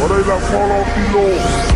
but they Ahora la follow below.